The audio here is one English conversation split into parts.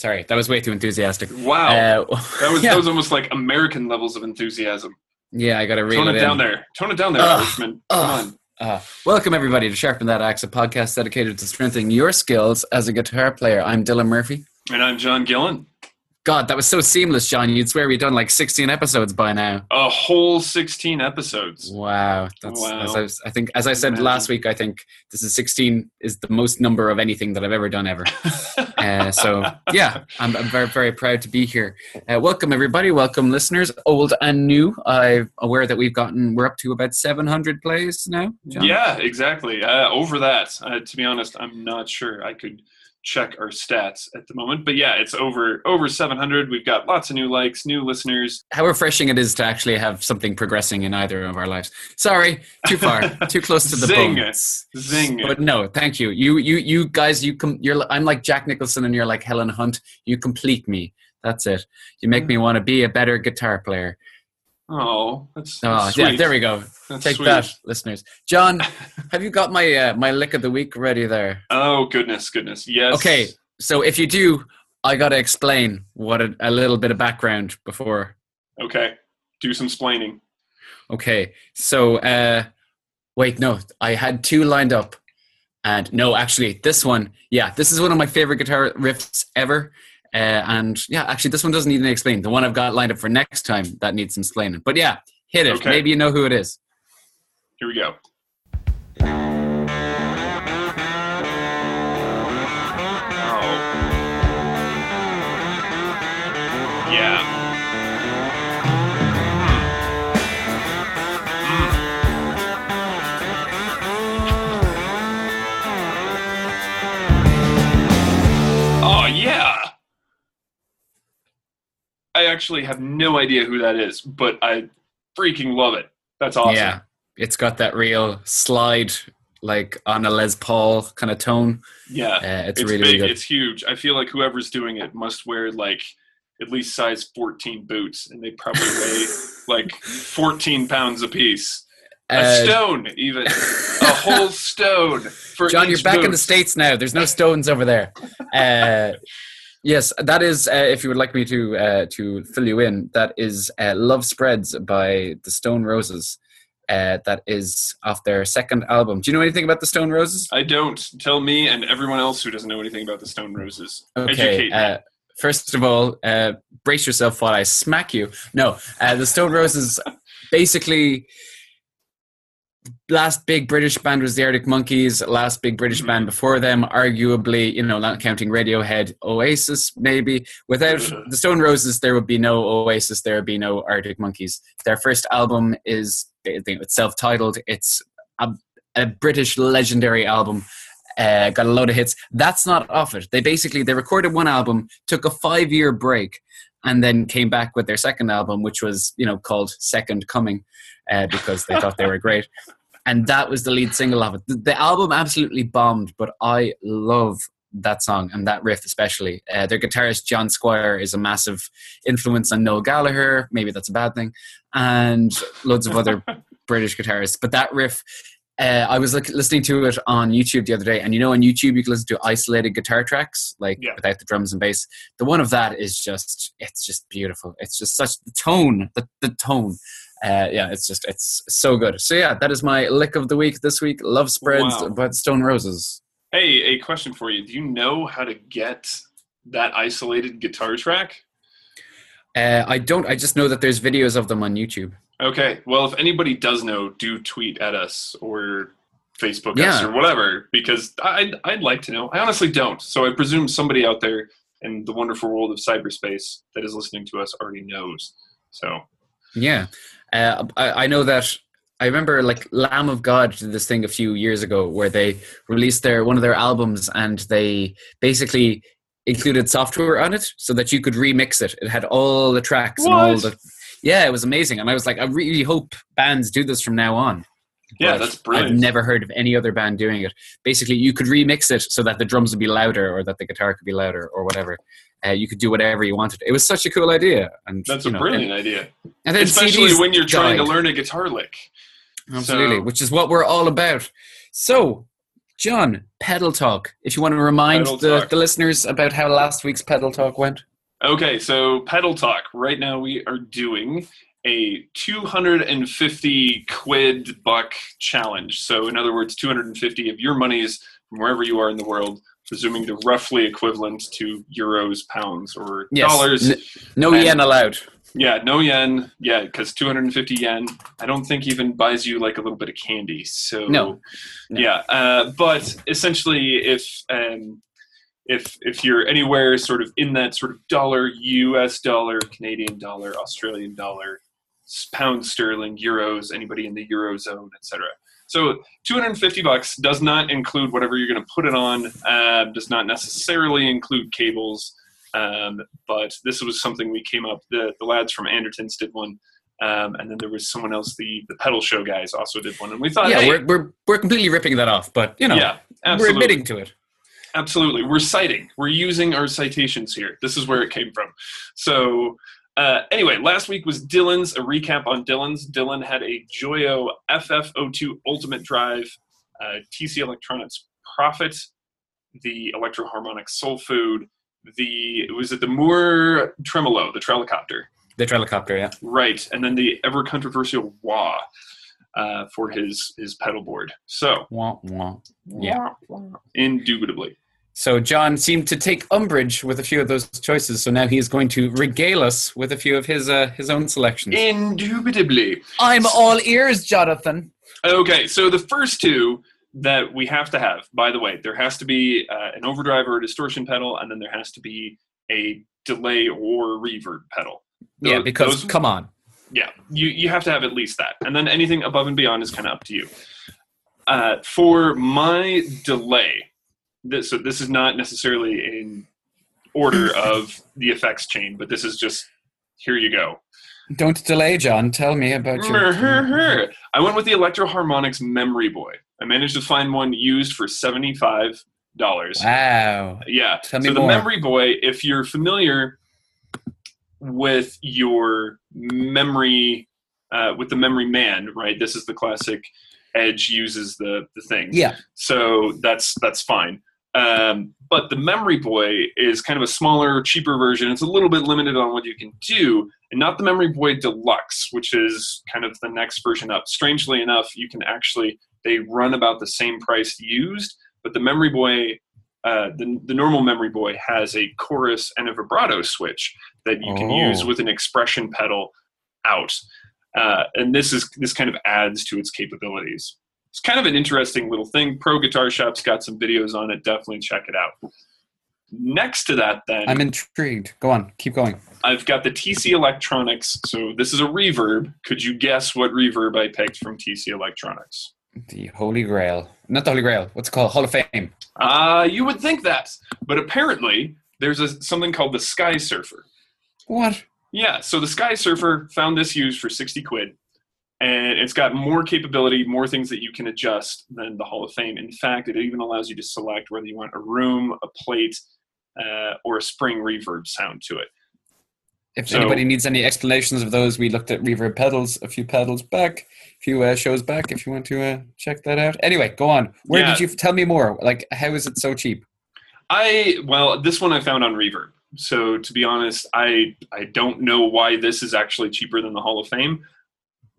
Sorry, that was way too enthusiastic. Wow, Uh, that was yeah. that was almost like American levels of enthusiasm. yeah, I got to reel Tone it it down there. Tone it down there, Ugh. Irishman. Come on. Uh, welcome everybody to Sharpen That Axe, a podcast dedicated to strengthening your skills as a guitar player. I'm Dylan Murphy. And I'm John Gillen. God, that was so seamless, John. You'd swear we'd done like 16 episodes by now. A whole 16 episodes. Wow, that's Wow. As I, was, I think, as I said Imagine. last week, I think this is 16 is the most number of anything that I've ever done ever. Uh, so yeah, I'm, I'm very very proud to be here. Uh, welcome everybody, welcome listeners, old and new. I'm aware that we've gotten we're up to about 700 plays now. John? yeah, exactly. Uh, over that. Uh, to be honest, I'm not sure. I could check our stats at the moment, but yeah, it's over over 700. We've got lots of new likes, new listeners. How refreshing it is to actually have something progressing in either of our lives. Sorry, too far, too close to the Zing. bones. Zing. But no, thank you. You you you guys, you come. you're I'm like Jack Nicholson and you're like Helen Hunt. You complete me. That's it. You make mm. me want to be a better guitar player. Oh, that's, Oh, that's yeah, sweet. there we go. That's Take sweet. that, listeners. John, have you got my uh, my lick of the week ready there? Oh goodness, goodness. Yes. Okay, so if you do, I got to explain what a, a little bit of background before. Okay. Do some splaining. Okay, so uh, wait, no, I had two lined up, and no, actually, this one, yeah, this is one of my favorite guitar riffs ever. Uh, and yeah, actually, this one doesn't need any explain. The one I've got lined up for next time that needs some explaining. But yeah, hit it. Okay. Maybe you know who it is. Here we go. I actually have no idea who that is, but I freaking love it. That's awesome. Yeah, it's got that real slide, like on a Les Paul kind of tone. Yeah. Uh, it's, it's, really big. good. It's huge. I feel like whoever's doing it must wear like at least size 14 boots, and they probably weigh like 14 pounds apiece. A Uh, stone, even a whole stone for John, you're back in the states now. There's no stones over there. Uh, yes, that is. Uh, if you would like me to uh, to fill you in, that is uh, "Love Spreads" by the Stone Roses. Uh, that is off their second album. Do you know anything about the Stone Roses? I don't. Tell me and everyone else who doesn't know anything about the Stone Roses. Okay. Uh, first of all, uh, brace yourself while I smack you. No, uh, the Stone Roses basically. Last big British band was the Arctic Monkeys. Last big British band before them, arguably, you know, not counting Radiohead, Oasis, maybe. Without the Stone Roses, there would be no Oasis, there would be no Arctic Monkeys. Their first album is it's self-titled. It's a, a British legendary album. Uh, got a load of hits. That's not off it. They basically they recorded one album, took a five-year break, and then came back with their second album, which was you know called Second Coming, uh, because they thought they were great. And that was the lead single of it. The, the album absolutely bombed, but I love that song and that riff especially. Uh, their guitarist John Squire is a massive influence on Noel Gallagher. Maybe that's a bad thing, and loads of other British guitarists. But that riff, uh, I was like, listening to it on YouTube the other day, and you know, on YouTube you can listen to isolated guitar tracks, like Yeah. without the drums and bass. The one of that is just, it's just beautiful. It's just such the tone, the the tone. Uh, yeah, it's just it's so good. So yeah, that is my lick of the week this week. Love spreads Wow. by Stone Roses. Hey, a question for you. Do you know how to get that isolated guitar track? Uh, I don't. I just know that there's videos of them on YouTube. Okay. Well, if anybody does know, do tweet at us or Facebook us or whatever, because I'd, I'd like to know. I honestly don't. So I presume somebody out there in the wonderful world of cyberspace that is listening to us already knows. So Yeah, uh, I, I know that. I remember like Lamb of God did this thing a few years ago where they released their one of their albums and they basically included software on it so that you could remix it. It had all the tracks and all the yeah, it was amazing. And I was like, I really hope bands do this from now on. Yeah, that's brilliant. I've never heard of any other band doing it. Basically, you could remix it so that the drums would be louder or that the guitar could be louder or whatever. Uh, you could do whatever you wanted. It was such a cool idea. And That's a know, brilliant And, idea, and then especially CDs when you're trying to learn a guitar lick. Absolutely, So- which is what we're all about. So, John, pedal talk. If you want to remind the, the listeners about how last week's pedal talk went. Okay, so pedal talk. Right now we are doing a 250 quid buck challenge. So in other words, 250 of your monies from wherever you are in the world, presuming the roughly equivalent to euros, pounds, or Yes. dollars. N- no And- yen allowed. Yeah, no yen. Yeah, because 250 yen, I don't think even buys you like a little bit of candy. So No. No. yeah. Uh, but essentially, if um, if if you're anywhere sort of in that sort of dollar, U.S. dollar, Canadian dollar, Australian dollar, s- pound sterling, euros, anybody in the eurozone, etc. So 250 bucks does not include whatever you're going to put it on. Uh, does not necessarily include cables. Um, but this was something we came up. The, the lads from Andertons did one, um, and then there was someone else. The the pedal show guys also did one, and we thought, yeah, hey, we're, we're, we're completely ripping that off, but, you know, yeah, we're admitting to it. Absolutely. We're citing. We're using our citations here. This is where it came from. So, uh, anyway, last week was Dylan's, a recap on Dylan's. Dylan had a Joyo FF02 Ultimate Drive, uh, TC Electronics Profit, the Electro Harmonic Soul Food, the, was it the Mooer Tremolo, the Trelicopter? The Trelicopter, yeah. Right. And then the ever controversial Wah uh, for his, his pedal board. So, Wah, wah. Yeah. indubitably. So John seemed to take umbrage with a few of those choices, so now he is going to regale us with a few of his uh, his own selections. Indubitably. I'm all ears, Jonathan. Okay, so the first two that we have to have, by the way, there has to be uh, an overdrive or a distortion pedal, and then there has to be a delay or reverb pedal. Yeah, because those- come on. yeah, you, you have to have at least that. And then anything above and beyond is kind of up to you. Uh, for my delay, this, so this is not necessarily in order of the effects chain, but this is just here you go. Don't delay, John. Tell me about your. I went with the Electro-Harmonix Memory Boy. I managed to find one used for seventy-five dollars. Wow. Yeah. Tell me so the more. Memory Boy, if you're familiar with your memory, uh, with the Memory Man, right? This is the classic. Edge uses the the thing. Yeah. So that's that's fine. Um, but the Memory Boy is kind of a smaller, cheaper version. It's a little bit limited on what you can do, and not the Memory Boy Deluxe, which is kind of the next version up. Strangely enough, you can actually they run about the same price used, but the Memory Boy, uh, the the normal Memory Boy has a chorus and a vibrato switch that you can Oh. use with an expression pedal out, uh, and this is this kind of adds to its capabilities it's kind of an interesting little thing. Pro Guitar Shop's got some videos on it. Definitely check it out. Next to that, then, I'm intrigued. Go on. Keep going. I've got the TC Electronics. So this is a reverb. Could you guess what reverb I picked from TC Electronics? The Holy Grail. Not the Holy Grail. What's it called? Hall of Fame. Uh, you would think that, but apparently there's a, something called the Sky Surfer. What? Yeah, so the Sky Surfer found this used for 60 quid, and it's got more capability, more things that you can adjust than the Hall of Fame. In fact, it even allows you to select whether you want a room, a plate, uh, or a spring reverb sound to it. If So- anybody needs any explanations of those, we looked at reverb pedals a few pedals back, a few uh, shows back. If you want to uh, check that out. Anyway, go on. Where Yeah. did you tell me more? Like, how is it so cheap? I well, this one I found on Reverb. So to be honest, I I don't know why this is actually cheaper than the Hall of Fame.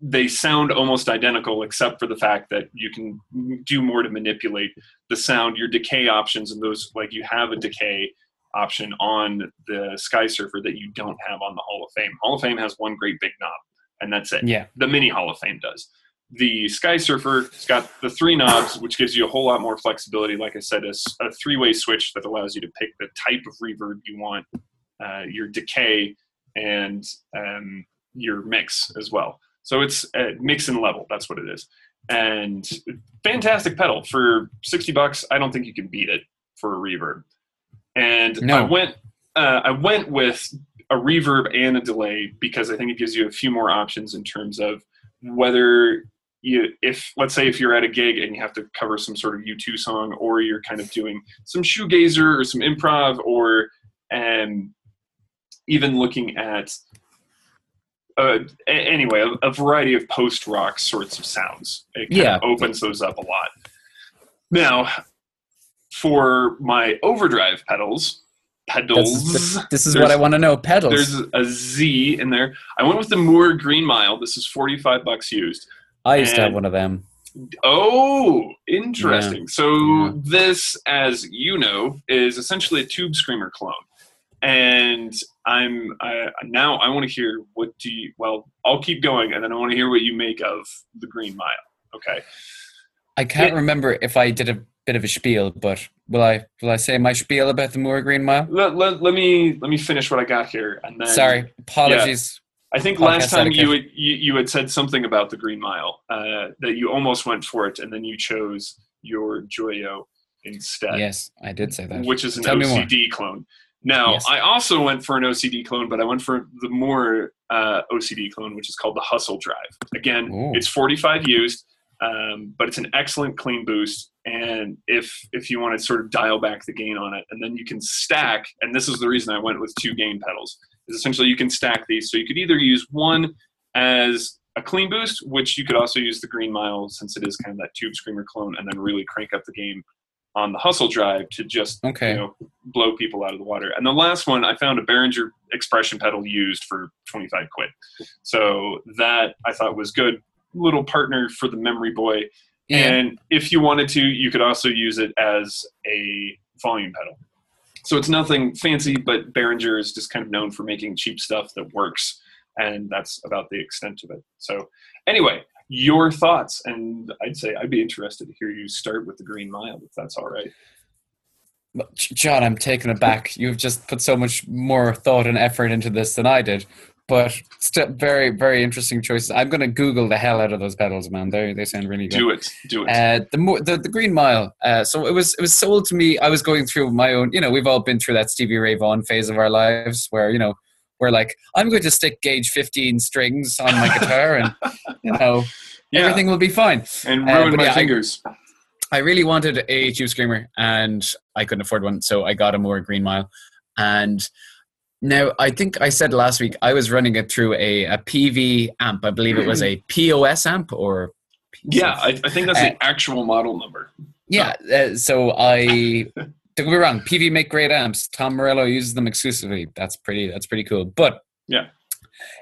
They sound almost identical, except for the fact that you can do more to manipulate the sound, your decay options, and those like you have a decay option on the Sky Surfer that you don't have on the Hall of Fame. Hall of Fame has one great big knob, and that's it Yeah. the mini Hall of Fame does. The Sky Surfer has got the three knobs, which gives you a whole lot more flexibility. Like I said, a three-way switch that allows you to pick the type of reverb you want, uh, your decay, and um, your mix as well. So it's uh, mix and level. That's what it is. And fantastic pedal for sixty bucks. I don't think you can beat it for a reverb. And No. I went. Uh, I went with a reverb and a delay because I think it gives you a few more options in terms of whether you if let's say if you're at a gig and you have to cover some sort of U2 song or you're kind of doing some shoegazer or some improv or um, even looking at uh, a- anyway a, a variety of post rock sorts of sounds it Yeah. opens those up a lot now for my overdrive pedals, pedals. That's- this is what I want to know. Pedals. There's a Z in there. I went with the Mooer Green Mile. This is 45 bucks used. I used to have one of them. Oh, interesting. So Yeah. this, as you know, is essentially a Tube Screamer clone. And I'm I, now I want to hear what do you? Well, I'll keep going, and then I want to hear what you make of the Green Mile. Okay. I can't Yeah. remember if I did a bit of a spiel, but will I? Will I say my spiel about the Mooer Green Mile? Let, let, let me let me finish what I got here, and then Sorry, apologies. I think Podcast last time you, had, you you had said something about the Green Mile uh, that you almost went for it, and then you chose your Joyo instead. Yes, I did say that. which is an Tell. OCD clone. Now, Yes. I also went for an OCD clone, but I went for the Mooer uh, OCD clone, which is called the Hustle Drive. Again, Ooh. it's 45 used, um, but it's an excellent clean boost. And if if you want to sort of dial back the gain on it, and then you can stack, and this is the reason I went with two gain pedals, is essentially you can stack these. So you could either use one as a clean boost, which you could also use the Green Mile since it is kind of that Tube Screamer clone, and then really crank up the game on the Hustle Drive to just Okay. you know blow people out of the water. And the last one, I found a Behringer expression pedal used for 25 quid. So that I thought was good. Little partner for the Memory Boy. Yeah. And if you wanted to, you could also use it as a volume pedal. So it's nothing fancy, but Behringer is just kind of known for making cheap stuff that works. And that's about the extent of it. So, anyway, your thoughts. And I'd say I'd be interested to hear you start with the Green Mile, if that's all right. John, I'm taken aback. You've just put so much more thought and effort into this than I did. But still, very, very interesting choices. I'm going to Google the hell out of those pedals, man. They they sound really good. Do it. Do it. Uh, the, mo- the the Green Mile. Uh, so it was it was sold to me. I was going through my own. You know, we've all been through that Stevie Ray Vaughan phase of our lives, where you know we're like, I'm going to stick gauge 15 strings on my guitar, and you know yeah. everything will be fine. and uh, ruin my yeah, I- fingers. I really wanted a Tube Screamer, and I couldn't afford one, so I got a Mooer Green Mile. And now I think I said last week I was running it through a, a Peavey amp. I believe it was a POS amp or yeah, I, I think that's Uh, the actual model number. Yeah, uh, so I don't get me wrong. Peavey make great amps. Tom Morello uses them exclusively. That's pretty. That's pretty cool. But Yeah.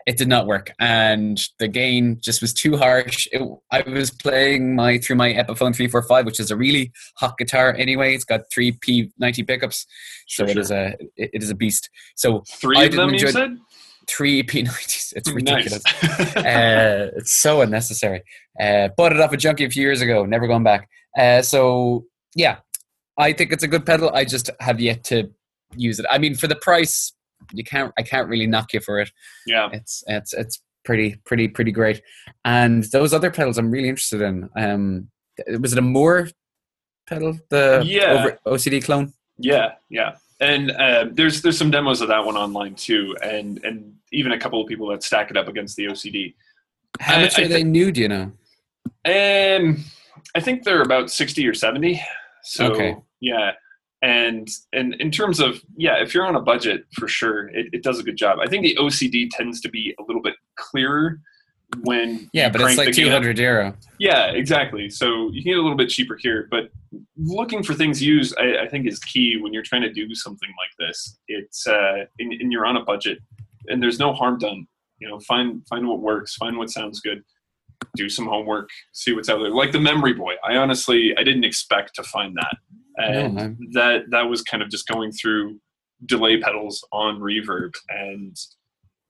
it did not work, and the gain just was too harsh. It, I was playing my through my Epiphone three four five, which is a really hot guitar anyway. It's got three P ninety pickups, so Sure, it sure. is a it it is a beast. So Three I of them, you said? three P nineties. It's ridiculous. Nice. uh, it's so unnecessary. Uh, bought it off a junkie a few years ago, never gone back. Uh, so yeah, I think it's a good pedal. I just have yet to use it. I mean, for the price, you can't. I can't really knock you for it. yeah. It's it's it's pretty pretty pretty great. And those other pedals, I'm really interested in. Um, was it a Mooer pedal? The Yeah. over, OCD clone. Yeah, yeah. And uh, there's there's some demos of that one online too, and and even a couple of people that stack it up against the OCD. How I- much I are they new? Do you know? Um, I think they're about sixty or seventy. So Okay. yeah, and and in terms of yeah, if you're on a budget, for sure, it, it does a good job. I think the OCD tends to be a little bit clearer when Yeah, but it's like the gain two up. hundred euro. Yeah, exactly. So you can get a little bit cheaper here, but looking for things used, I, I think, is key when you're trying to do something like this. It's uh, and, and you're on a budget, and there's no harm done. You know, find find what works, find what sounds good, do some homework, see what's out there. Like the Memory Boy, I honestly I didn't expect to find that, and No, that that was kind of just going through delay pedals on reverb and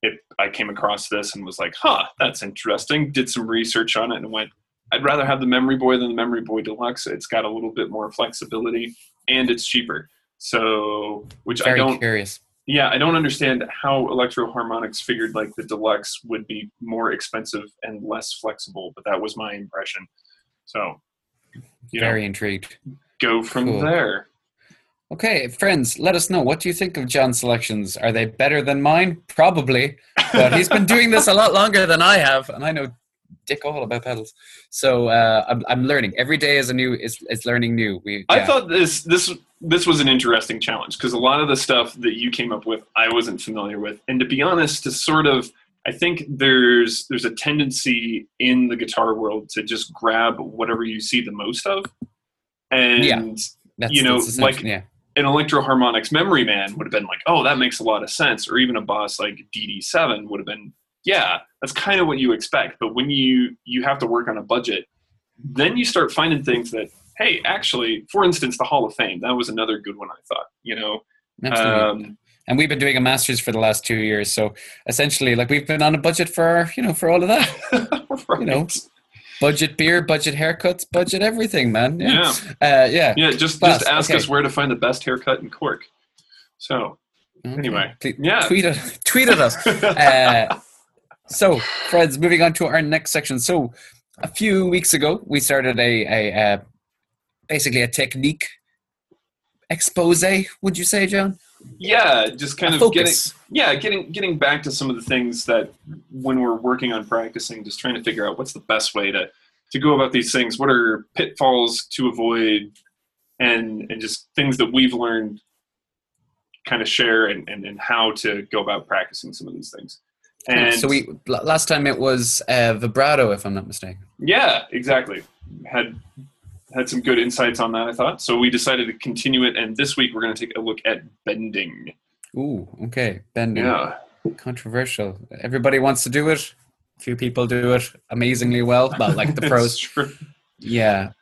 it, I came across this and was like, huh, that's interesting. Did some research on it and went, I'd rather have the Memory Boy than the Memory Boy Deluxe. It's got a little bit more flexibility and it's cheaper. So, which I don't, curious. Yeah, I don't understand how Electro-Harmonix figured like the Deluxe would be more expensive and less flexible, but that was my impression. So, you know, Very intrigued. go from Cool. there. Okay, friends, let us know. What do you think of John's selections? Are they better than mine? Probably, but he's been doing this a lot longer than I have, and I know dick all about pedals. So uh, I'm, I'm learning. Every day is a new is, is learning new. We I thought this this this was an interesting challenge because a lot of the stuff that you came up with I wasn't familiar with, and to be honest, to sort of I think there's there's a tendency in the guitar world to just grab whatever you see the most of, and Yeah. That's, You know, like- yeah, an Electro-Harmonix memory man would have been like, oh, that makes a lot of sense. Or even a boss like DD7 would have been, yeah, that's kind of what you expect. But when you you have to work on a budget, then you start finding things that, hey, actually, for instance, the Hall of Fame, that was another good one. I thought, you know, um, and we've been doing a masters for the last two years, so essentially, like we've been on a budget for you know for all of that. right. You know, budget beer, budget haircuts, budget everything, man. Yeah, yeah, Uh, yeah. yeah. Just Class, just ask okay. us where to find the best haircut in Cork. So Okay. Anyway, Ple- yeah. tweet at, tweet at us. Uh, so, friends, moving on to our next section. So, a few weeks ago, we started a, a uh, basically a technique expose. Would you say, John? yeah, just kind A of getting yeah getting getting back to some of the things that when we're working on practicing just trying to figure out what's the best way to to go about these things what are pitfalls to avoid and and just things that we've learned kind of share and, and, and how to go about practicing some of these things and so we last time it was uh, vibrato, if I'm not mistaken. yeah exactly had had some good insights on that i thought so we decided to continue it and this week we're going to take a look at bending Ooh, okay, bending. yeah Controversial. Everybody wants to do it. A few people do it amazingly well. but like the pros. Yeah.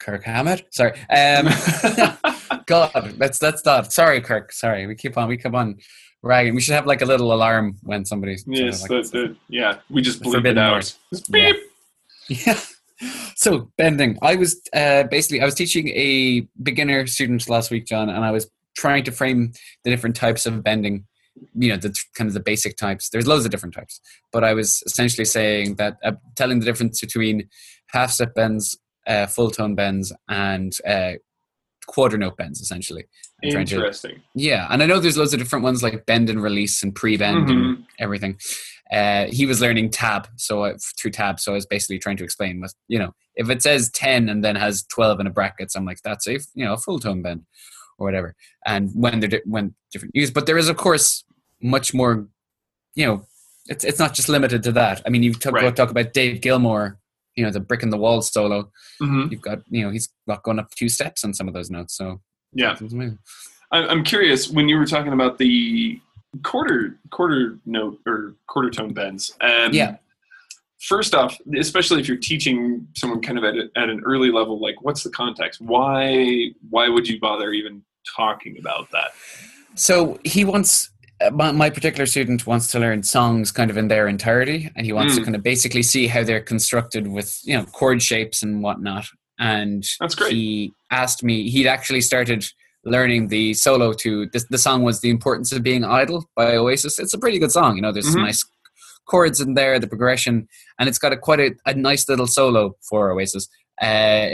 Kirk Hammett. Sorry. Um, God, that's that's that. Sorry, Kirk. Sorry. We keep on. We keep on ragging. We should have like a little alarm when somebody. sort of Yes, like- that, that, yeah. We just The bleep it out. Just Yeah. beep. Yeah. So bending. I was uh, basically I was teaching a beginner student last week, John, and I was trying to frame the different types of bending. You know, the kind of the basic types. There's loads of different types, but I was essentially saying that uh, telling the difference between half step bends, uh, full tone bends, and uh, quarter note bends, essentially. I'm trying to- Interesting. yeah, and I know there's loads of different ones like bend and release and pre-bend and Mhm. everything. Uh, he was learning tab, so I, through tab, so I was basically trying to explain what you know. If it says ten and then has twelve in a brackets, I'm like that's a you know a full tone bend or whatever. And when they're di- when different use, but there is of course much more. You know, it's it's not just limited to that. I mean, you talk, Right. talk about Dave Gilmour. You know, the brick in the wall solo. Mhm. You've got you know he's got going up two steps on some of those notes. So Yeah. it's amazing. I- I'm curious when you were talking about the quarter quarter note or quarter tone bends. Um, Yeah. First off, especially if you're teaching someone kind of at, a, at an early level, like what's the context? Why why would you bother even talking about that? So he wants uh, my, my particular student wants to learn songs kind of in their entirety, and he wants to Mm. kind of basically see how they're constructed with you know chord shapes and whatnot. And That's great. he asked me. He'd actually started learning the solo to the, the song was "The Importance of Being Idle" by Oasis. It's a pretty good song. You know, there's some Mhm. nice chords in there, the progression, and it's got a quite a, a nice little solo for Oasis. Uh,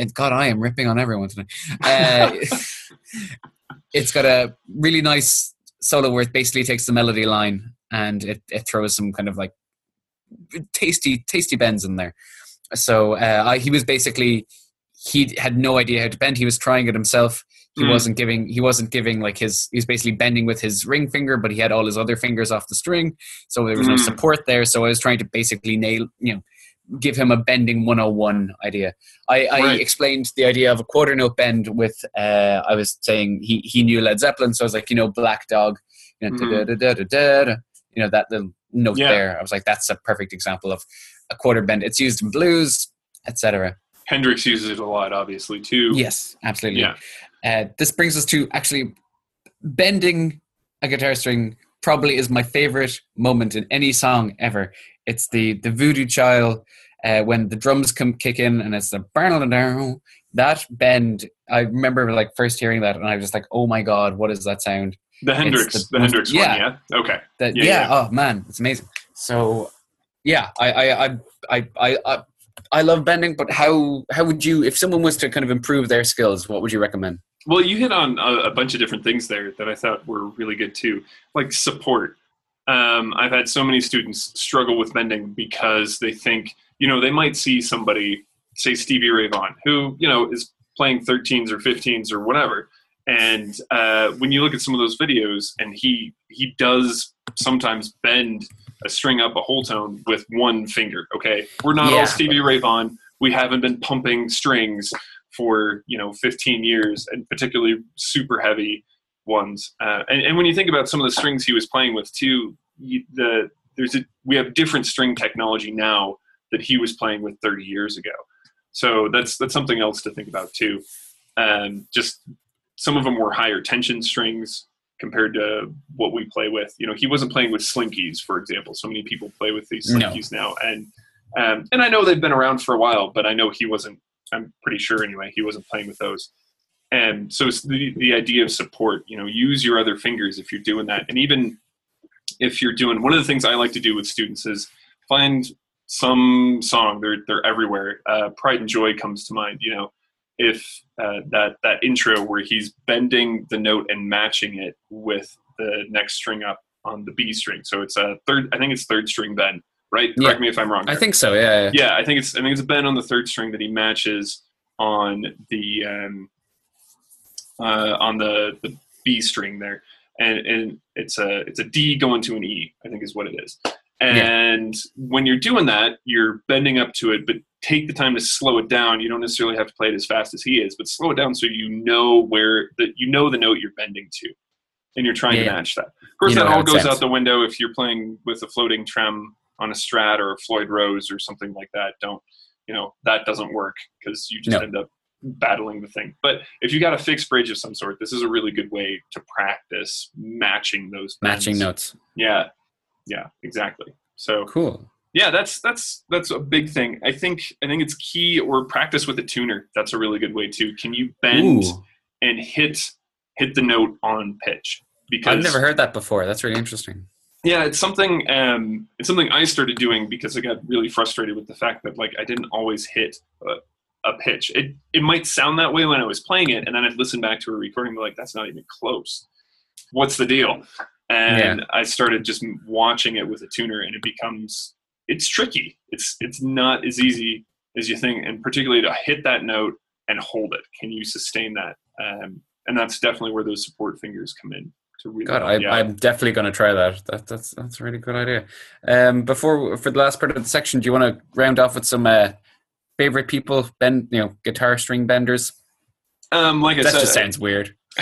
and God, I am ripping on everyone tonight. Uh, it's got a really nice solo where it basically takes the melody line and it, it throws some kind of like tasty tasty bends in there so uh, I, he was basically he had no idea how to bend he was trying it himself he Mm. wasn't giving he wasn't giving like his he was basically bending with his ring finger but he had all his other fingers off the string so there was no Mm. support there so i was trying to basically nail you know give him a bending 101 idea I, I explained the idea of a quarter note bend with uh, I was saying he, he knew Led Zeppelin, so I was like, you know, Black Dog, you know, da-da-da-da-da-da, you know that little note Yeah. there. I was like, that's a perfect example of a quarter bend. It's used in blues, etc. Hendrix uses it a lot, obviously too. Yes, absolutely. Yeah. Uh, this brings us to actually bending a guitar string. Probably is my favorite moment in any song ever. It's the the Voodoo Child uh, when the drums come kick in and it's the down that bend. I remember like first hearing that and I was just like, oh my god, what is that sound? The Hendrix, the the, Hendrix yeah. one, yeah. Okay. That Yeah, yeah, yeah. oh man, it's amazing. So yeah, I I I I I. I I love bending, but how how would you if someone was to kind of improve their skills? What would you recommend? Well, you hit on a, a bunch of different things there that I thought were really good too, like support. Um, I've had so many students struggle with bending because they think, you know, they might see somebody, say Stevie Ray Vaughan, who you know is playing 13s or 15s or whatever, and uh, when you look at some of those videos, and he he does sometimes bend a string up a whole tone with one finger. Okay, we're not Yeah. all Stevie Ray Vaughan. We haven't been pumping strings for you know 15 years, and particularly super heavy ones. Uh, and, and when you think about some of the strings he was playing with too, you, the there's a, we have different string technology now that he was playing with 30 years ago. So that's that's something else to think about too. Um, just some of them were higher tension strings compared to what we play with. You know, he wasn't playing with slinkies, for example. So many people play with these slinkies no. now, and um, and I know they've been around for a while, but I know he wasn't. I'm pretty sure anyway. He wasn't playing with those. And so it's the the idea of support. You know, use your other fingers if you're doing that, and even if you're doing one of the things I like to do with students is find some song. They're they're everywhere. Uh, Pride and Joy comes to mind. You know, if uh, that that intro where he's bending the note and matching it with the next string up on the B string. So it's a third. I think it's third string bend. Right? Correct yeah. me if I'm wrong. There. I think so. Yeah, yeah. Yeah, I think it's I think it's a bend on the third string that he matches on the um, uh, on the the B string there, and and it's a it's a D going to an E. I think is what it is. And yeah. when you're doing that, you're bending up to it, but take the time to slow it down. You don't necessarily have to play it as fast as he is, but slow it down so you know where that you know the note you're bending to, and you're trying yeah. to match that. Of course, you that all goes out the window if you're playing with a floating trem on a Strat or a Floyd Rose or something like that. Don't you know that doesn't work because you just no. end up battling the thing. But if you got a fixed bridge of some sort, this is a really good way to practice matching those matching notes. Yeah, yeah, exactly. So cool. Yeah, that's that's that's a big thing. I think I think it's key or practice with a tuner. That's a really good way too. Can you bend Ooh. and hit hit the note on pitch? Because I've never heard that before. That's really interesting. Yeah, it's something um, it's something I started doing because I got really frustrated with the fact that like I didn't always hit a, a pitch. It it might sound that way when I was playing it, and then I'd listen back to a recording, and be like, "That's not even close." What's the deal? and yeah. I started just watching it with a tuner, and it becomes it's tricky. It's it's not as easy as you think, and particularly to hit that note and hold it. Can you sustain that? Um, and that's definitely where those support fingers come in. To really God, I, am definitely going to try that. That that's that's a really good idea. Um, before for the last part of the section, do you want to round off with some uh, favorite people, bend you know, guitar string benders? Um, like I that said, just sounds weird.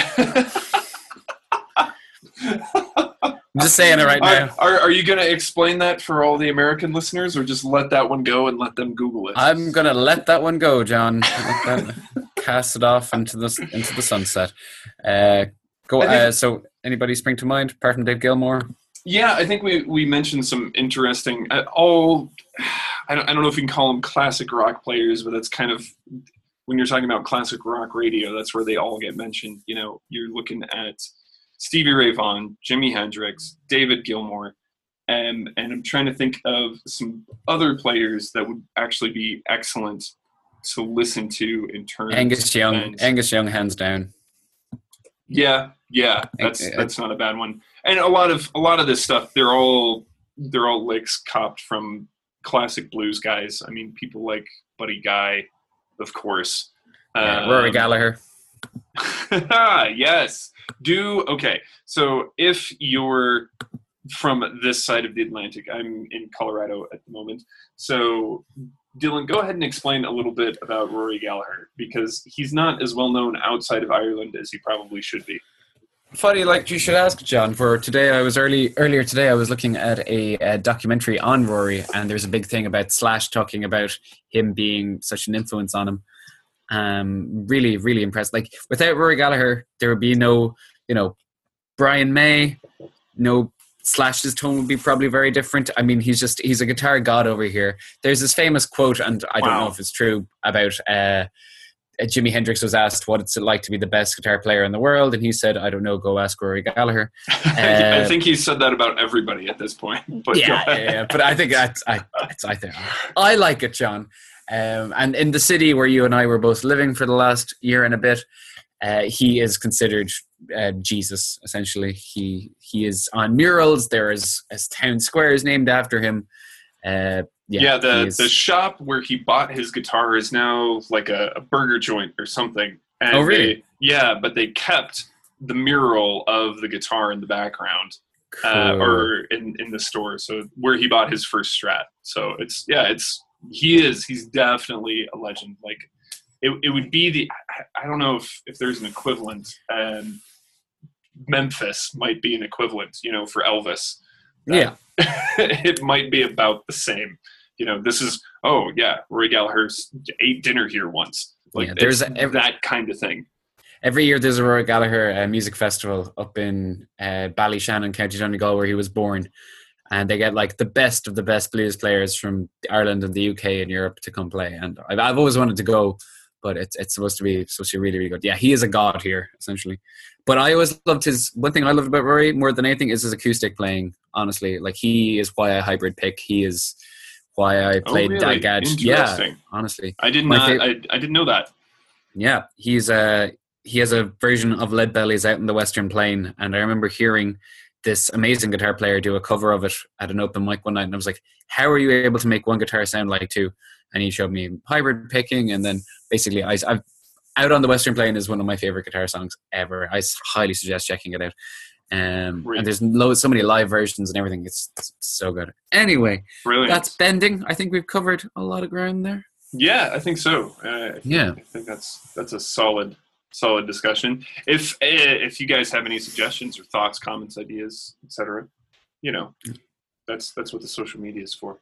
I'm just saying it right now. Are, are, are you going to explain that for all the American listeners, or just let that one go and let them Google it? I'm going to let that one go, John. cast it off into the into the sunset. Uh, go. Uh, so, anybody spring to mind apart from Dave Gilmour? Yeah, I think we we mentioned some interesting. Uh, all I don't, I don't know if you can call them classic rock players, but that's kind of when you're talking about classic rock radio. That's where they all get mentioned. You know, you're looking at Stevie Ray Vaughan, Jimi Hendrix, David Gilmour, and and I'm trying to think of some other players that would actually be excellent to listen to in terms. Angus Young, Angus Young, hands down. Yeah, yeah, that's that's not a bad one. And a lot of a lot of this stuff, they're all they're all licks copped from classic blues guys. I mean, people like Buddy Guy, of course. Yeah, um, Rory Gallagher. yes, do okay. So if you're from this side of the Atlantic, I'm in Colorado at the moment. So Dylan, go ahead and explain a little bit about Rory Gallagher because he's not as well known outside of Ireland as he probably should be. Funny, like you should ask John. For today, I was early earlier today. I was looking at a, a, documentary on Rory, and there's a big thing about Slash talking about him being such an influence on him. Um, really, really impressed. Like without Rory Gallagher, there would be no, you know, Brian May, no Slash's tone would be probably very different. I mean, he's just he's a guitar god over here. There's this famous quote, and I don't know if it's true about uh, uh, Jimi Hendrix was asked what it's like to be the best guitar player in the world, and he said, "I don't know. Go ask Rory Gallagher." Uh, I think he said that about everybody at this point. But yeah, yeah, yeah, but I think I, I, I think I like it, John. Um, and in the city where you and I were both living for the last year and a bit, uh, he is considered uh, Jesus. Essentially, he he is on murals. There is a town square is named after him. Uh, yeah, yeah the the shop where he bought his guitar is now like a, a burger joint or something. And oh, really? They, yeah, but they kept the mural of the guitar in the background. Uh, cool. Uh, or in, in the store, so where he bought his first Strat. So it's yeah, it's he is he's definitely a legend. Like it, it would be the I, I don't know if if there's an equivalent. Um, Memphis might be an equivalent, you know, for Elvis. Uh, Yeah. it might be about the same. You know, this is oh yeah, Rory Gallagher's ate dinner here once. Like Yeah, there's a- that kind of thing. Every year there's a Roy Gallagher uh, music festival up in uh, Ballyshannon, County Donegal, where he was born. And they get like the best of the best blues players from Ireland and the UK and Europe to come play. And I've, I've always wanted to go, but it's it's supposed to be supposed to be really really good. Yeah, he is a god here essentially. But I always loved his one thing I loved about Rory more than anything is his acoustic playing. Honestly, like he is why I hybrid pick. He is why I Oh, played really? DADGAD. Yeah, Interesting. honestly. I did not. fav- I, I didn't know that. Yeah, he's a he has a version of Lead Belly's out in the Western Plain, and I remember hearing this amazing guitar player do a cover of it at an open mic one night, and I was like, "How are you able to make one guitar sound like two? And he showed me hybrid picking, and then basically, I, I've out on the Western Plain is one of my favorite guitar songs ever. I highly suggest checking it out. Um, and there's loads, so many live versions and everything. It's, it's so good. Anyway, Brilliant. that's bending. I think we've covered a lot of ground there. Yeah, I think so. Uh, I think, Yeah. I think that's that's a solid solid discussion. If uh, if you guys have any suggestions or thoughts, comments, ideas, etc., you know, that's that's what the social media is for.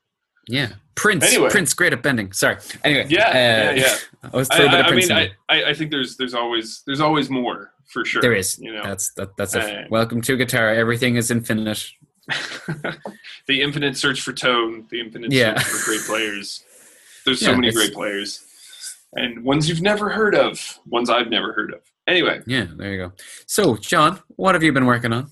Yeah, Prince. Anyway. Prince, great at bending. Sorry. Anyway, Yeah, uh, yeah, yeah. I was I, throw a of I, I mean, I. I I think there's there's always there's always more for sure. There is. you know, That's that. That's it. Uh, Welcome to guitar. Everything is infinite. the infinite search for tone, the infinite Yeah. search for great players. There's so Yeah, many great players, and ones you've never heard of, ones I've never heard of. Anyway, Yeah, there you go. So, John, what have you been working on?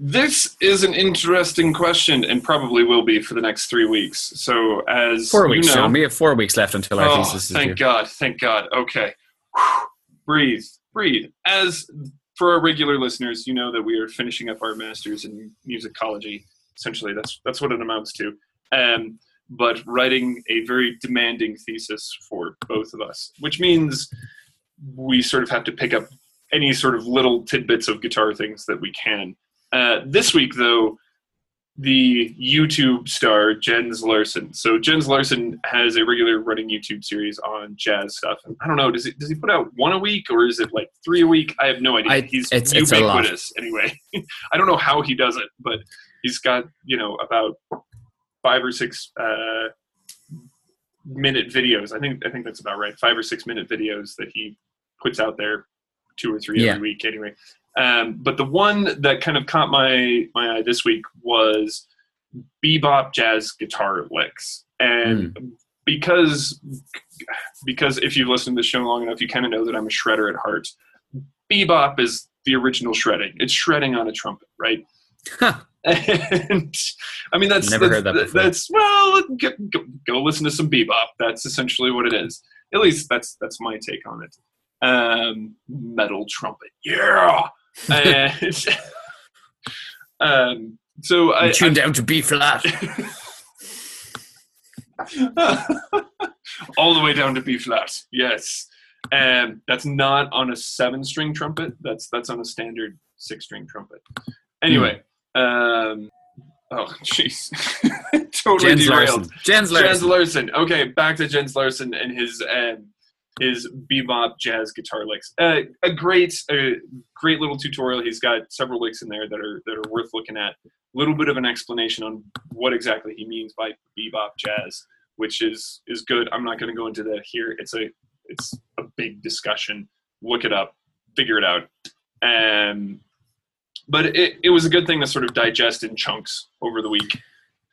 This is an interesting question, and probably will be for the next three weeks. So, as Four you weeks, know, John. We have four weeks left until our oh, thesis is thank. God, thank God. Okay, Whew. breathe, breathe. As for our regular listeners, you know that we are finishing up our masters in musicology. Essentially, that's that's what it amounts to. Um, but writing a very demanding thesis for both of us, which means we sort of have to pick up any sort of little tidbits of guitar things that we can. Uh, this week, though, the YouTube star Jens Larsen. So Jens Larsen has a regular running YouTube series on jazz stuff. And I don't know, does he does he put out one a week or is it like three a week? I have no idea. I- he's it's- it's ubiquitous anyway. I don't know how he does it, but he's got you know about five or six uh, minute videos. I think I think that's about right. Five or six minute videos that he puts out there, two or three Yeah. every week anyway. Um, but the one that kind of caught my my eye this week was bebop jazz guitar licks, and because because if you've listened to the show long enough, you kind of know that I'm a shredder at heart. Bebop is the original shredding. It's shredding on a trumpet, right? Huh. And I mean, that's Never that's, heard that before. That's well, go, go, go listen to some bebop. That's essentially what it is. At least that's that's my take on it. Um, metal trumpet, yeah. And, um, so I, Tune down to B flat. all the way down to B flat. Yes, and that's not on a seven string trumpet. That's that's on a standard six string trumpet. Anyway, um, oh jeez, totally Jens derailed. Larsen. Jens Jens Larsen. Larsen. Okay, back to Jens Larsen and his um, his bebop jazz guitar licks. Uh, a great, a great little tutorial. He's got several licks in there that are that are worth looking at. A little bit of an explanation on what exactly he means by bebop jazz, which is is good. I'm not going to go into that here. It's a it's a big discussion. Look it up, figure it out. Um, but it, it was a good thing to sort of digest in chunks over the week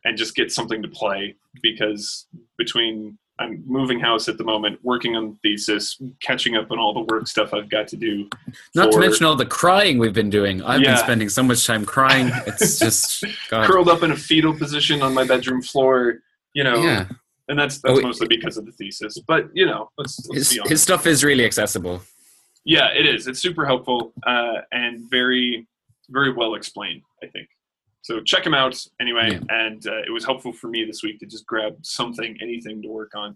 and just get something to play because between I'm moving house at the moment, working on thesis, catching up on all the work stuff I've got to do. Not to mention all the crying we've been doing. I've Yeah. been spending so much time crying. It's just curled up in a fetal position on my bedroom floor, you know, Yeah, and that's that's Oh, mostly because of the thesis. But you know, let's, let's his his stuff is really accessible. Yeah, it is. It's super helpful uh, and very, very well explained. I think. So check him out anyway, Yeah. and uh, it was helpful for me this week to just grab something, anything to work on.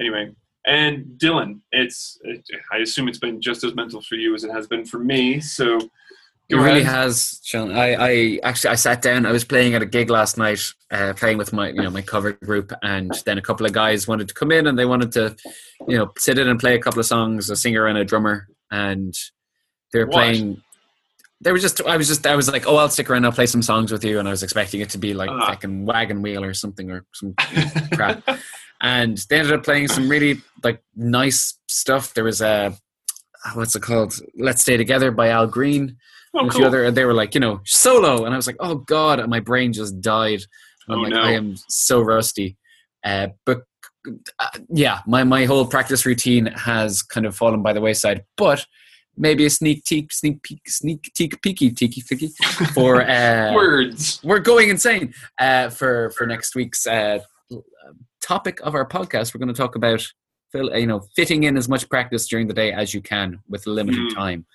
Anyway, and Dylan, it's it, I assume it's been just as mental for you as it has been for me. So It really has, Sean. I, I actually I sat down. I was playing at a gig last night, uh, playing with my you know my cover group, and then a couple of guys wanted to come in and they wanted to, you know, sit in and play a couple of songs, a singer and a drummer, and they were What? playing. They was just. I was just. I was like, oh, I'll stick around. I'll play some songs with you, and I was expecting it to be like Ah. fucking wagon wheel or something or some crap. and they ended up playing some really like nice stuff. There was a what's it called? Let's Stay Together by Al Green oh, and a few cool. other, and they were like, you know, solo, and I was like, oh god, and my brain just died. I'm Oh, like, no. I am so rusty. Uh, but uh, yeah, my my whole practice routine has kind of fallen by the wayside. But maybe a sneak peek, sneak peek, sneak peek, peeky, teaky, ficky for uh, Words. we're going insane uh, for for next week's uh, topic of our podcast. We're going to talk about you know fitting in as much practice during the day as you can with limited Mm. time,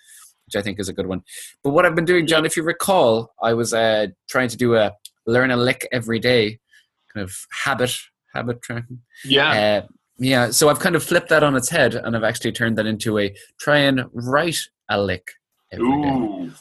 which I think is a good one. But what I've been doing, John, if you recall, I was uh, trying to do a learn a lick every day kind of habit habit tracking. Yeah. Uh, yeah, so I've kind of flipped that on its head, and I've actually turned that into a try and write a lick every day Ooh.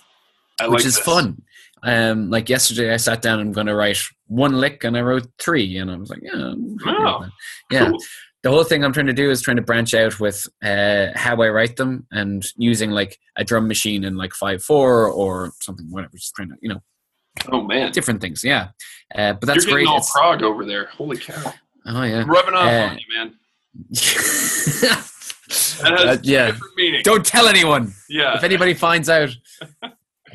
I which is this. fun. Um, like yesterday, I sat down. And I'm going to write one lick, and I wrote three, and I was like, yeah, I'm happy with Wow. yeah. Cool. The whole thing I'm trying to do is trying to branch out with uh, how I write them and using like a drum machine in like five four or something, whatever. Just trying to, you know, Oh man. different things. Yeah, uh, but that's You're getting great. all It's- Prague over there. Holy cow. oh yeah. Rubbing off Uh, on you, man. Uh, yeah. different meaning. Don't tell anyone. yeah. if anybody finds out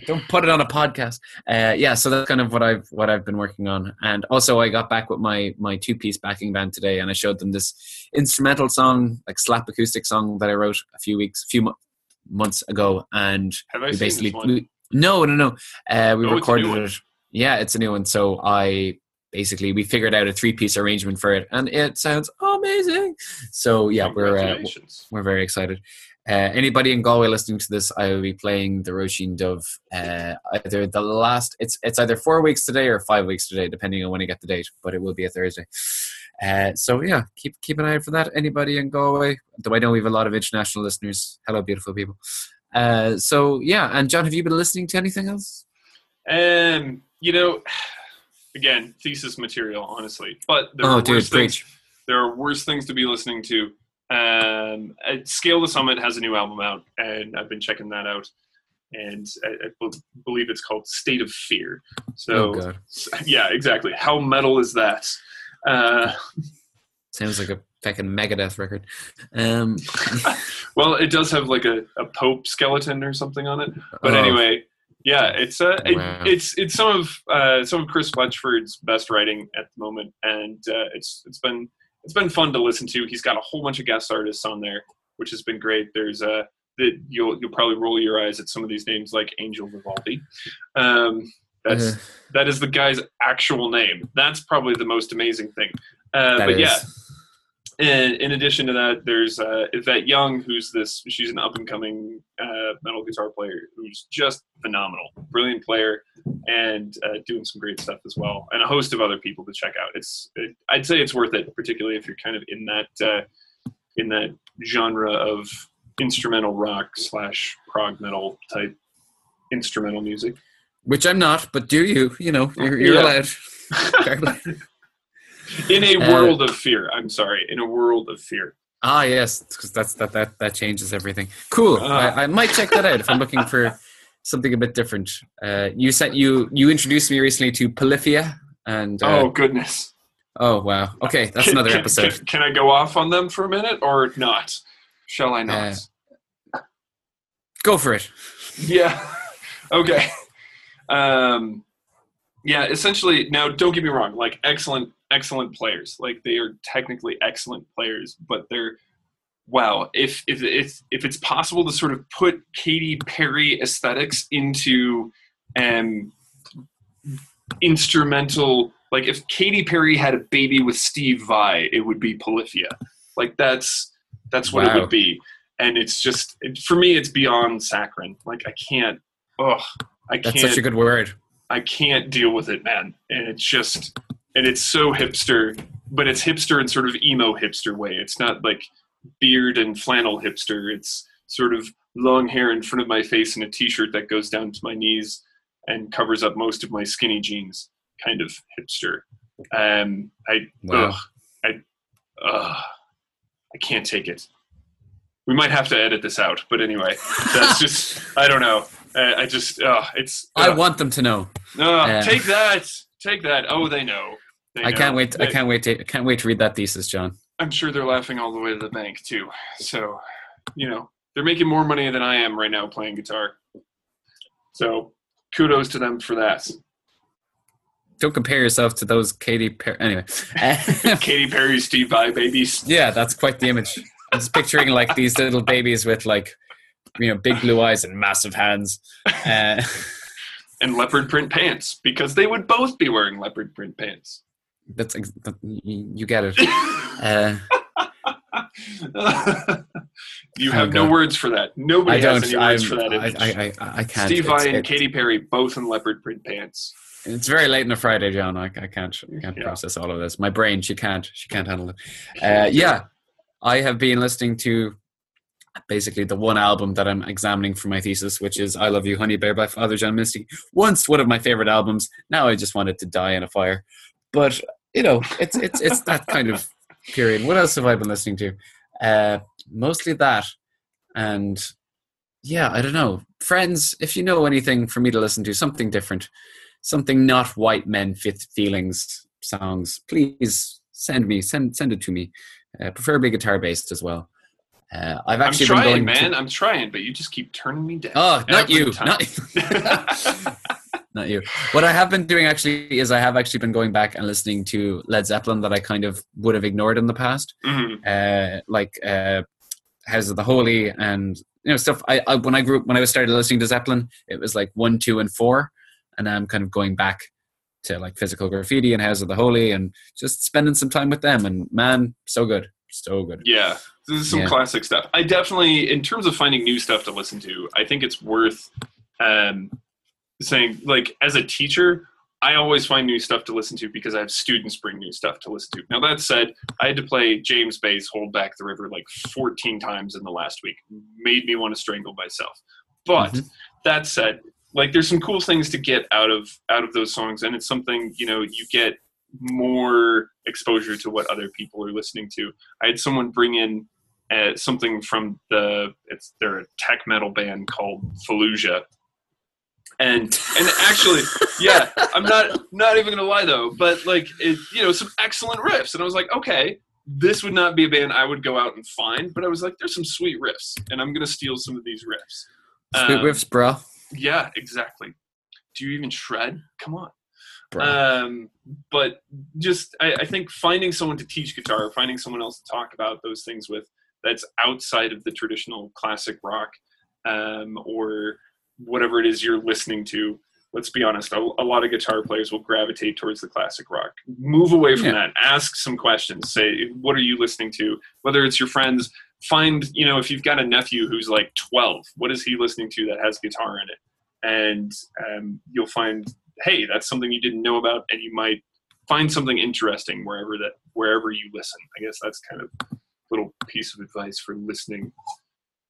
don't put it on a podcast uh, yeah so that's kind of what i've what i've been working on and also i got back with my my two piece backing band today and i showed them this instrumental song like slap acoustic song that i wrote a few weeks a few mo- months ago and Have I we seen basically we, no no no uh, we Oh, recorded it yeah it's a new one so i basically we figured out a three piece arrangement for it and it sounds amazing so yeah we're uh, we're very excited. Uh, anybody in Galway listening to this, I will be playing the Róisín Dubh uh, either the last. It's it's either four weeks today or five weeks today, depending on when you get the date. But it will be a Thursday. Uh, so yeah, keep keep an eye out for that. Anybody in Galway? Though I know we have a lot of international listeners. Hello, beautiful people. Uh, so yeah, and John, have you been listening to anything else? Um, you know, again, thesis material, honestly. But there Oh, are dude, worse things. There are worse things to be listening to. Um, uh, Scale the Summit has a new album out, and I've been checking that out. And I, I believe it's called State of Fear. So, oh god, yeah, exactly. How metal is that? Uh, sounds like a fucking Megadeth record. Um, well, it does have like a, a Pope skeleton or something on it. But oh, anyway, yeah, it's uh, it, it's it's some of uh, some of Chris Letchford's best writing at the moment, and uh, it's it's been it's been fun to listen to. He's got a whole bunch of guest artists on there, which has been great. There's uh, that you'll you'll probably roll your eyes at some of these names like Angel Vivaldi. Um, that's uh, that is the guy's actual name. That's probably the most amazing thing. Uh, but is- yeah, and in addition to that, there's uh, Yvette Young, who's this. She's an up and coming uh, metal guitar player who's just phenomenal, brilliant player, and uh, doing some great stuff as well. And a host of other people to check out. It's it, I'd say it's worth it, particularly if you're kind of in that uh, in that genre of instrumental rock slash prog metal type instrumental music. which I'm not, but do you? You know, you're, you're Yeah. allowed. In a Uh, world of fear. I'm sorry, in a world of fear. Ah, yes, because that's that that that changes everything. Cool. Ah. I, I might check that out if I'm looking for something a bit different. Uh, you said you you introduced me recently to Polyphia, and uh, oh goodness. oh wow, okay, that's Can- another can- episode. Can, can I go off on them for a minute or not? Shall I not? Uh, Go for it. yeah. okay. Um, yeah. Essentially, now don't get me wrong. Like excellent, excellent players. Like they are technically excellent players, but they're wow. If if if if it's possible to sort of put Katy Perry aesthetics into um instrumental like if Katy Perry had a baby with Steve Vai, it would be Polyphia. Like that's that's what it would be. And it's just it, for me it's beyond saccharine. Like I can't oh I That's can't That's such a good word. I can't deal with it, man. And it's just and it's so hipster, but it's hipster in sort of emo hipster way. It's not like beard and flannel hipster. It's sort of long hair in front of my face and a t-shirt that goes down to my knees and covers up most of my skinny jeans kind of hipster um i Wow. ugh, i ugh, i can't take it we might have to edit this out but anyway that's just i don't know uh, i just uh it's I want them to know. no uh, take that take that oh they know They I can't know. wait. I can't wait to. I can't wait to read that thesis, John. I'm sure they're laughing all the way to the bank too. So, you know, they're making more money than I am right now playing guitar. So, kudos to them for that. Don't compare yourself to those Katy Perry. Anyway, Katy Perry, Steve Vai babies. yeah, that's quite the image. I'm just picturing like these little babies with like, you know, big blue eyes and massive hands. Uh, And leopard print pants because they would both be wearing leopard print pants. that's ex- that- you get it. Uh, you have no words for that. Nobody has any words I'm- for that image. I, I, I, I can't. Steve Vai and it- Katy Perry both in leopard print pants. It's very late on a Friday, John. I, I can't I can't Yeah. process all of this. My brain, she can't. She can't handle it. Uh, yeah, I have been listening to basically the one album that I'm examining for my thesis, which is "I Love You, Honey Bear" by Father John Misty. Once one of my favorite albums. Now I just want it to die in a fire. But you know, it's it's it's that kind of period. What else have I been listening to? Uh, mostly that, and yeah, I don't know. Friends, if you know anything for me to listen to, something different, something not white men fifth feelings songs, please send me send send it to me. Uh, preferably guitar based as well. Uh, I've actually I'm trying, been going man. To, I'm trying, but you just keep turning me down. oh, not you, time. not, not you. What I have been doing actually is I have actually been going back and listening to Led Zeppelin that I kind of would have ignored in the past. Mhm. uh, like uh, House of the Holy and you know stuff. I, I when I grew up when I was started listening to Zeppelin, it was like one, two, and four, and I'm kind of going back to like Physical Graffiti and House of the Holy and just spending some time with them. And man, so good, so good. Yeah, this is some Yeah. classic stuff. I definitely, in terms of finding new stuff to listen to, I think it's worth um, saying. Like as a teacher, I always find new stuff to listen to because I have students bring new stuff to listen to. Now that said, I had to play James Bay's "Hold Back the River" like 14 times in the last week. Made me want to strangle myself. But Mhm. that said, like there's some cool things to get out of out of those songs, and it's something you know you get more exposure to what other people are listening to. I had someone bring in uh, something from the it's they're a tech metal band called Fallujah. And and actually, yeah, I'm not not even gonna lie though, but like it, you know, some excellent riffs, and I was like, okay, this would not be a band I would go out and find, but I was like, there's some sweet riffs, and I'm gonna steal some of these riffs. Sweet Um, riffs, bro. Yeah, exactly. Do you even shred? Come on. bro. Um, but just I, I think finding someone to teach guitar, finding someone else to talk about those things with that's outside of the traditional classic rock um, or whatever it is you're listening to. Let's be honest, a, a lot of guitar players will gravitate towards the classic rock. Move away from Yeah. that. Ask some questions. Say, what are you listening to? Whether it's your friends, find, you know, if you've got a nephew who's like 12, what is he listening to that has guitar in it? And um, you'll find hey, that's something you didn't know about, and you might find something interesting wherever that wherever you listen. I guess that's kind of little piece of advice for listening,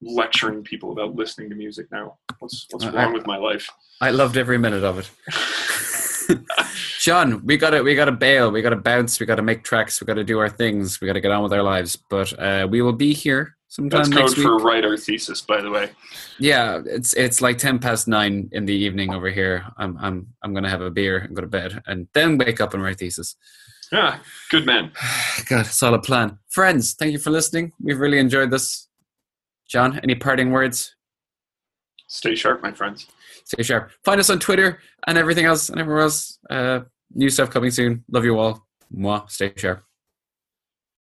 lecturing people about listening to music now. What's what's I- wrong with my life? I loved every minute of it. John, we gotta we gotta bail, we gotta bounce, we gotta make tracks, we gotta do our things, we gotta get on with our lives. But uh, we will be here sometime That's next code week. for write our thesis, by the way. Yeah, it's it's like ten past nine in the evening over here. I'm I'm I'm gonna have a beer and go to bed, and then wake up and write thesis. Yeah, good man. God, solid plan. Friends, thank you for listening. We've really enjoyed this. John, any parting words? Stay sharp, my friends. Stay sharp. Find us on Twitter and everything else and everywhere else. Uh, new stuff coming soon. Love you all. Mwah. Stay sharp.